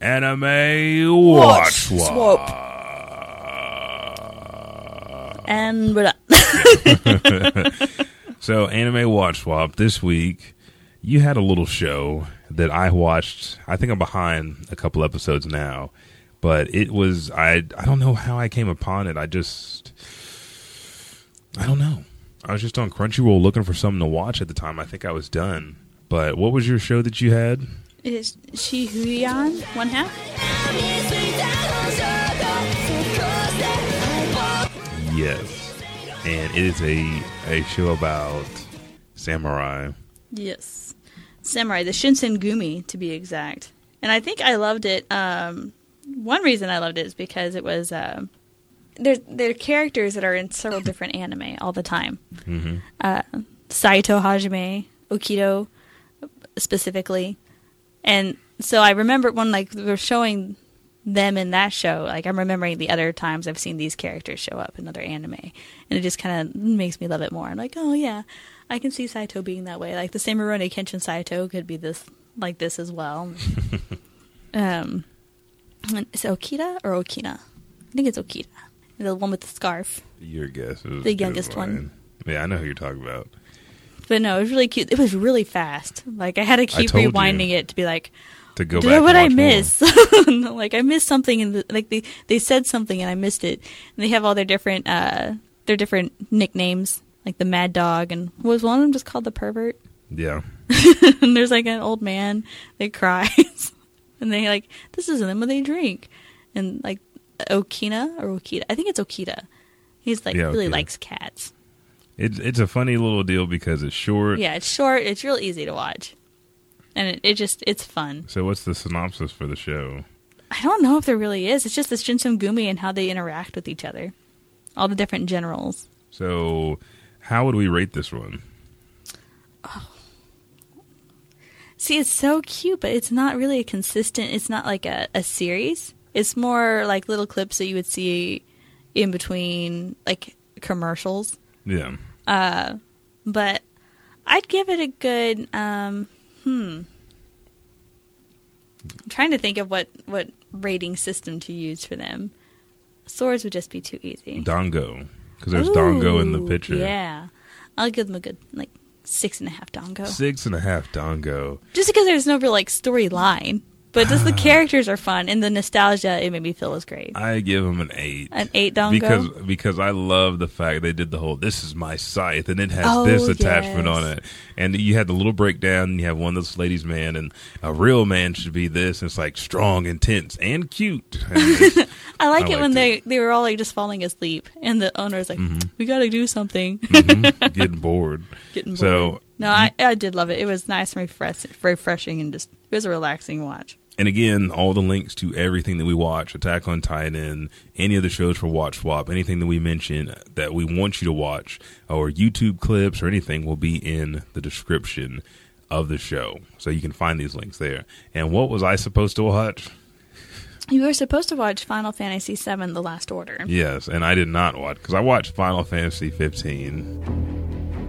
Anime Watch Swap. And we're done. So, Anime Watch Swap this week, you had a little show that I watched. I think I'm behind a couple episodes now, but it was I I don't know how I came upon it. I just I don't know. I was just on Crunchyroll looking for something to watch at the time. I think I was done. But what was your show that you had? Is she Huyan one half? Yes, and it is a a show about samurai. Yes. Samurai, the Shinsengumi to be exact. And I think I loved it. Um, one reason I loved it is because it was uh, they're they're characters that are in several different anime all the time. hmm Uh, Saito Hajime, Okita specifically, and so I remember when like they were showing them in that show. Like I'm remembering the other times I've seen these characters show up in other anime, and it just kind of makes me love it more. I'm like, oh yeah, I can see Saito being that way. Like the same Rurouni Kenshin Saito could be this like this as well. um, is it Okita or Okina? I think it's Okita, the one with the scarf. Your guess is The youngest one. Yeah, I know who you're talking about. But no, it was really cute. It was really fast. Like I had to keep you. rewinding it to be like, To go Did back, what and I miss? like I missed something in the like they they said something and I missed it. And they have all their different uh their different nicknames, like the Mad Dog and was one of them just called the Pervert? Yeah, and there's like an old man that cries, and they like this is them when they drink, and like Okina or Okita, I think it's Okita. He's like Yeah, really Okita. likes cats. it's it's a funny little deal because it's short. Yeah, it's short. It's real easy to watch, and it, it just it's fun. So what's the synopsis for the show? I don't know if there really is. It's just the Shinsengumi and how they interact with each other. All the different generals. So how would we rate this one? Oh, See, it's so cute, but it's not really a consistent. It's not like a, a series. It's more like little clips that you would see in between, like commercials. Yeah, Uh, But I'd give it a good. Um, hmm. I'm trying to think of what what rating system to use for them. Swords would just be too easy. Dongo because there's Dongo in the picture. Yeah, I'll give them a good like six and a half Dongo. Six and a half Dongo. Just because there's no real like storyline, but just the characters are fun and the nostalgia it made me feel was great. I give them an eight. An eight Dongo. because because I love the fact they did the whole this is my scythe and it has Oh, this attachment yes. on it and you had the little breakdown and you have one of this lady's man and a real man should be this and it's like strong intense and cute And I like I it when liked they they were all like just falling asleep and the owner's like, Mm-hmm. "We got to do something." mhm, getting bored Getting bored. so no, I I did love it. It was nice and refresh, refreshing and just it was a relaxing watch. And again all the links to everything that we watch attack on titan any of the shows for watch swap anything that we mention that we want you to watch or youtube clips or anything will be in the description of the show. So you can find these links there. And what was i supposed to watch? You were supposed to watch Final Fantasy VII: The Last Order. Yes, and I did not watch because I watched Final Fantasy 15,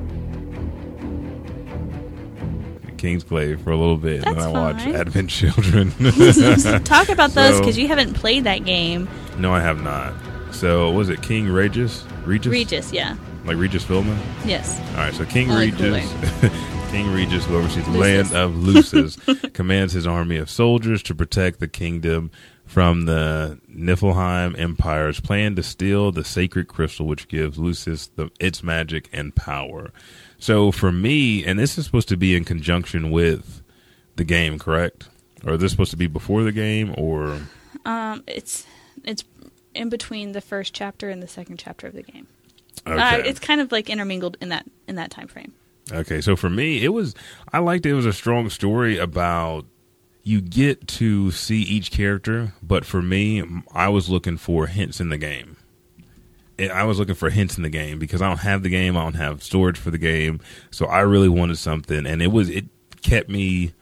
Kingsglaive for a little bit, and then I That's watched fine. Advent Children. Talk about those So- because you haven't played that game. no, I have not. So was it King Regis? Regis? Regis, yeah, Like Regis Philbin? yes. All right, so King I like Regis, King Regis, who oversees the Lucis. land of Lucis, commands his army of soldiers to protect the kingdom from the Niflheim Empire's plan to steal the sacred crystal, which gives Lucis the, its magic and power. So for me, and this is supposed to be in conjunction with the game, correct? Or is this supposed to be before the game, or Um, it's it's in between the first chapter and the second chapter of the game. okay? Uh, it's kind of like intermingled in that in that time frame. Okay, so for me, it was I liked it. It was a strong story about you get to see each character, but for me, I was looking for hints in the game. I- was looking for hints in the game because I don't have the game, I don't have storage for the game, so I really wanted something, and it was it kept me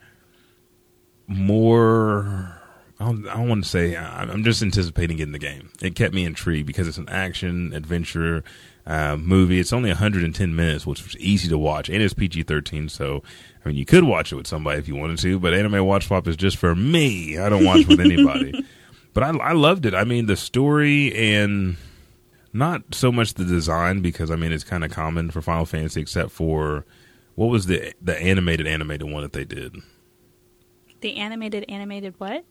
more. I don't, I don't want to say I'm just anticipating getting the game. It kept me intrigued because it's an action adventure uh, movie. It's only 110 minutes, which was easy to watch, and it's PG-13. So, I mean, you could watch it with somebody if you wanted to, but Anime Watch Pop is just for me. I don't watch with anybody. But I, I loved it. I mean, the story and not so much the design because I mean it's kind of common for Final Fantasy, except for what was the the animated animated one that they did. The animated animated what?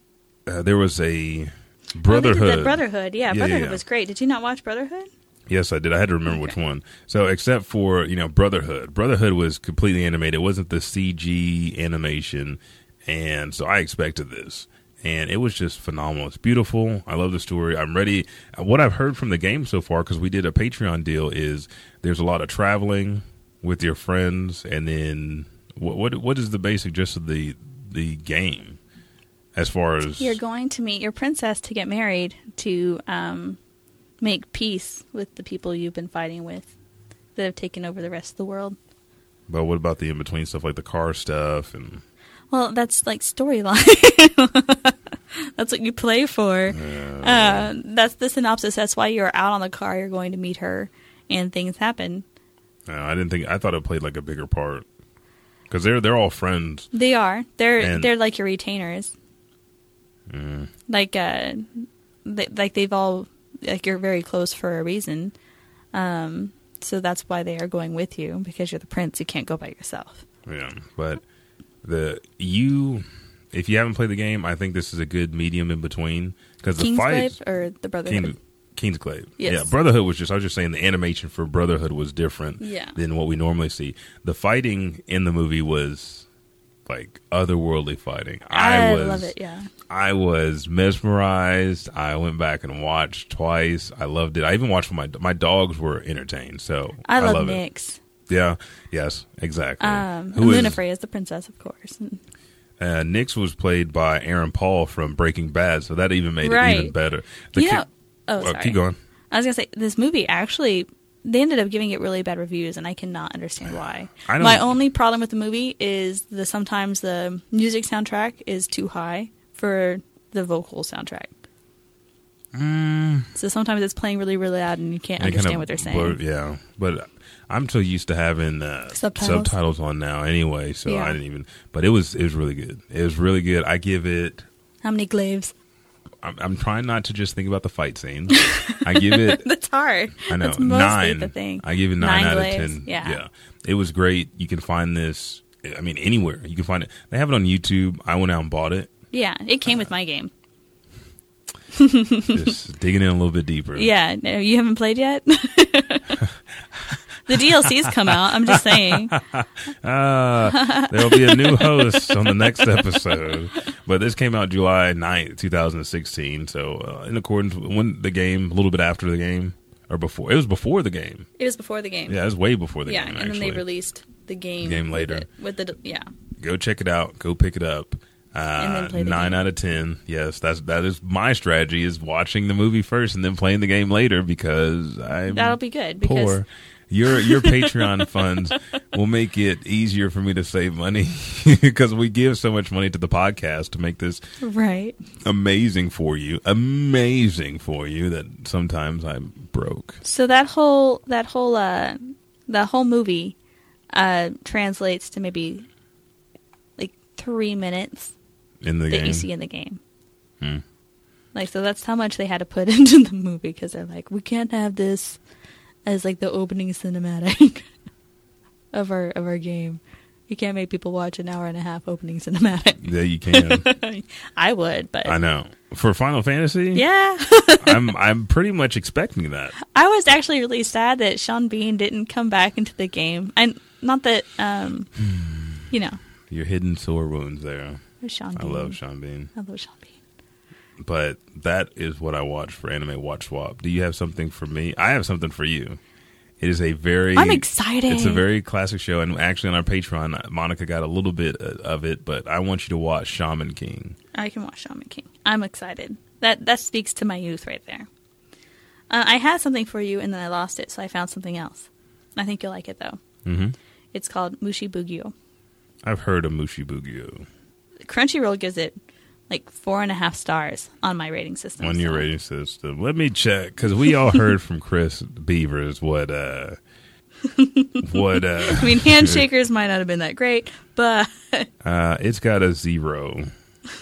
Uh, there was a Oh, Brotherhood. the Brotherhood. Yeah, Yeah, Brotherhood yeah. was great. Did you not watch Brotherhood? Yes, I did. I had to remember which one. So, except for you know Brotherhood, Brotherhood was completely animated. It wasn't the CG animation, and so I expected this, and it was just phenomenal. It's beautiful. I love the story. I'm ready. What I've heard from the game so far, because we did a Patreon deal, is there's a lot of traveling with your friends, and then what what, what is the basic gist of the the game as far as You're going to meet your princess to get married to um, make peace with the people you've been fighting with that have taken over the rest of the world. but what about the in between stuff like the car stuff and Well, that's like storyline. that's what you play for. Uh, that's the synopsis. That's why you're out on the car. You're going to meet her, and things happen. uh, I didn't think I thought it played like a bigger part because they're they're all friends. They are. They're And- they're like your retainers. Like uh, they, like they've all like you're very close for a reason. Um, so that's why they are going with you because you're the prince. You can't go by yourself. Yeah, but the you if you haven't played the game, I think this is a good medium in between because the Kingsglaive or the Brotherhood. King, Kingsglaive. Yes. Yeah, Brotherhood was just I was just saying the animation for Brotherhood was different Yeah. than what we normally see. The fighting in the movie was like otherworldly fighting. I, I was love it. Yeah. I was mesmerized. I went back and watched twice. I loved it. I even watched when my my dogs were entertained. So I love, it. Yeah. Yes. Exactly. Um, Who and is- Lunafrey is the princess, of course. And- Uh, Nyx was played by Aaron Paul from Breaking Bad, so that even made it even better. The you ki- know, oh, sorry. keep going. I was gonna say this movie actually they ended up giving it really bad reviews, and I cannot understand why. I don't- My only problem with the movie is the sometimes the music soundtrack is too high for the vocal soundtrack. So sometimes it's playing really, really loud, and you can't They understand kinda what they're saying. blur- yeah, but I'm so used to having uh, Subtitles? subtitles on now anyway, so Yeah. I didn't even. But it was it was really good. It was really good. I give it. How many glaives? I'm, I'm trying not to just think about the fight scenes. I give it. That's hard. I know nine. the thing. I give it nine, Nine out of ten. yeah. it was great. You can find this. I mean, anywhere you can find it. They have it on YouTube. I went out and bought it. Yeah, it came with my game. Just digging in a little bit deeper. Yeah, no, you haven't played yet. the DLC's come out. I'm just saying. Uh, there'll be a new host on the next episode. But this came out July 9th, 2016. So, uh, in accordance with when the game, a little bit after the game, or before. It was before the game. It was before the game. Yeah, it was way before the yeah, game, Yeah, and actually. then they released the game. Game with later. it- with the yeah. Go check it out. Go pick it up. And Uh, then play the nine game. out of ten. Yes, that's that is my strategy: is watching the movie first and then playing the game later because I'm That'll be good because poor. Your your Patreon funds will make it easier for me to save money because we give so much money to the podcast to make this right. amazing for you, amazing for you that sometimes I'm broke. So that whole that whole uh that whole movie uh translates to maybe like three minutes In the that game, you see in the game. Hmm. Like so that's how much they had to put into the movie because they're like we can't have this as like the opening cinematic of our of our game. You can't make people watch an hour and a half opening cinematic. yeah, you can. I would, but I know for Final Fantasy. yeah. I'm I'm pretty much expecting that. I was actually really sad that Sean Bean didn't come back into the game. And not that um you know, Your hidden sore wounds there. Sean I love Sean Bean. I love Sean Bean. But that is what I watch for Anime Watch Swap. Do you have something for me? I have something for you. It is a very. I'm excited. It's a very classic show, and actually on our Patreon, Monica got a little bit uh, of it, but I want you to watch Shaman King. I can watch Shaman King. I'm excited. That that speaks to my youth right there. Uh, I had something for you and then I lost it, so I found something else. I think you'll like it though. hmm It's called Mushi Bugyo. I've heard of Mushi Bugyo Crunchyroll gives it like four and a half stars on my rating system. on your so- rating system. Let me check because we all heard from Chris Beavers what uh what uh I mean, handshakers might not have been that great, but uh it's got a zero.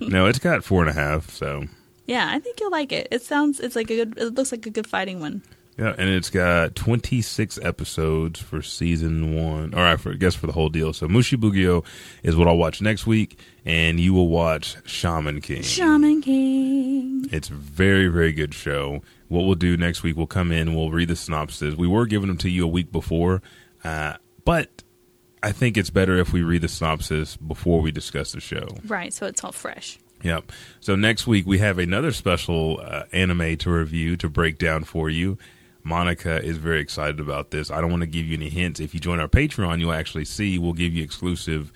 no, it's got four and a half. So yeah, I think you'll like it. It sounds, it's like a good, it looks like a good fighting one. Yeah, and it's got 26 episodes for season one, or I for- guess for the whole deal. So Mushi Bugyo is what I'll watch next week, and you will watch Shaman King. Shaman King. It's a very, very good show. What we'll do next week, we'll come in, we'll read the synopsis. We were giving them to you a week before, uh, but I think it's better if we read the synopsis before we discuss the show. Right, so it's all fresh. Yep. So next week we have another special uh, anime to review to break down for you. Monica is very excited about this. I don't want to give you any hints. If you join our Patreon, you'll actually see. We'll give you exclusive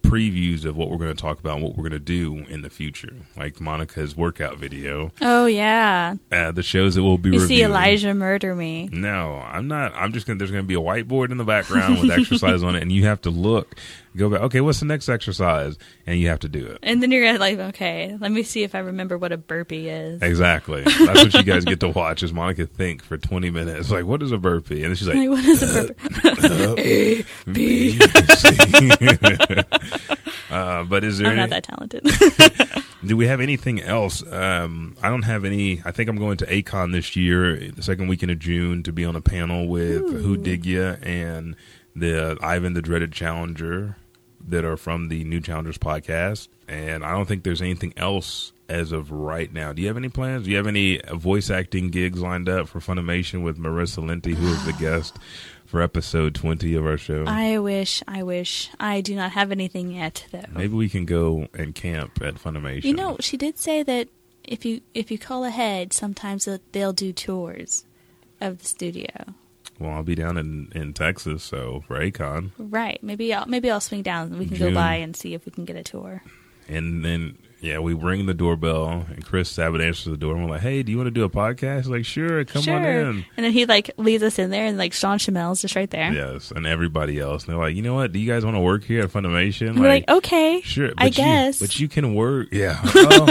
previews of what we're going to talk about and what we're going to do in the future, like Monica's workout video, Oh yeah, uh, the shows that we'll be you reviewing. see Elijah murder me. No, I'm not. I'm just gonna. There's gonna be a whiteboard in the background with exercise on it, and you have to look, go back. Okay, what's the next exercise? And you have to do it. And then you're gonna like, okay, let me see if I remember what a burpee is. Exactly. That's what you guys get to watch. Is Monica think for 20 minutes? Like, what is a burpee? And then she's like, Like, what is a burpee? B. uh, but is there? I'm any, not that talented. do we have anything else? Um, I don't have any. I think I'm going to A-Kon this year, the second weekend of June, to be on a panel with Who Dig Ya and the Ivan the Dreaded Challenger that are from the New Challengers podcast. And I don't think there's anything else as of right now. Do you have any plans? Do you have any voice acting gigs lined up for Funimation with Marissa Lenti, who is the guest for episode 20 of our show? I wish, I wish. I do not have anything yet, though. Maybe we can go and camp at Funimation. You know, she did say that if you if you call ahead, sometimes they'll- they'll do tours of the studio. Well, I'll be down in, in Texas, so for A-Kon. Right? Maybe I'll maybe I'll swing down and we can June. go by and see if we can get a tour. And then, yeah, we ring the doorbell, and Chris Sabat answers the door, and we're like, hey, do you want to do a podcast? Like, sure, come sure. on in. And then he like leads us in there, and like Sean Schemmel's just right there. Yes, and everybody else. And they're like, you know what? Do you guys want to work here at Funimation? We're like, okay, sure. I you- guess. but you can work. Yeah. Oh,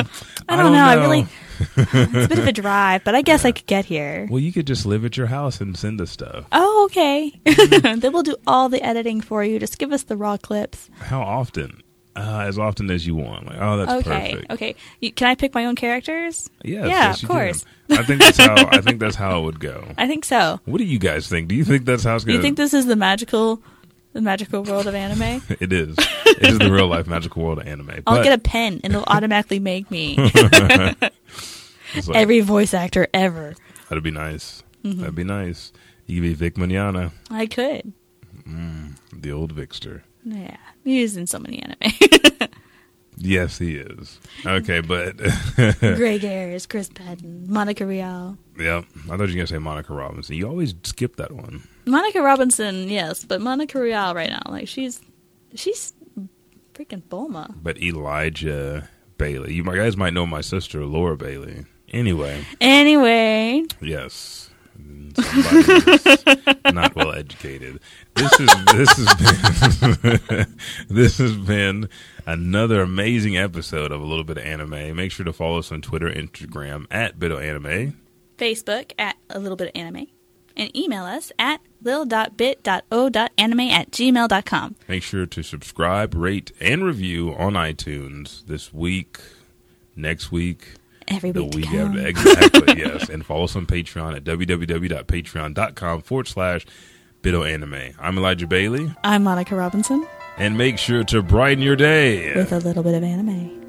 I don't know. I really- it's a bit of a drive, but I guess I could get here. Well, you could just live at your house and send us stuff. Oh, okay. Mm-hmm. then we'll do all the editing for you. Just give us the raw clips. How often? Uh, as often as you want. Like, oh, that's okay. perfect. Okay. You, can I pick my own characters? Yes, Yeah, yes, of course. can. I think that's how. I think that's how it would go. I think so. What do you guys think? Do you think that's how it's going? Do you think this is the magical, the magical world of anime? It is. It is the real life magical world of anime. I'll But get a pen and it'll automatically make me like, every voice actor ever. that'd be nice. Mm-hmm. That'd be nice. You could be Vic Mignogna, I could. the old Vicster. Yeah, he's in so many anime. Yes, he is. Okay, but Greg Ayres, Chris Patton, Monica Rial. yep. I thought you were gonna say Monica Robinson. You always skip that one. Monica Robinson, yes, but Monica Rial right now, like she's she's freaking Bulma. But Elijah Bailey. You guys might know my sister Laura Bailey. Anyway, Anyway, yes. Somebody's not well educated. This is this has been this has been another amazing episode of a little bit of anime. Make sure to follow us on Twitter, Instagram at bit of anime, Facebook at a little bit of anime, and email us at lil.bit.o.anime at gmail.com. Make sure to subscribe, rate, and review on iTunes this week, next week, Every the week to week after. Exactly, yes. And follow us on Patreon at www.patreon.com forward slash BitOAnime. I'm Elijah Bailey, I'm Monica Robinson and make sure to brighten your day. with a little bit of anime.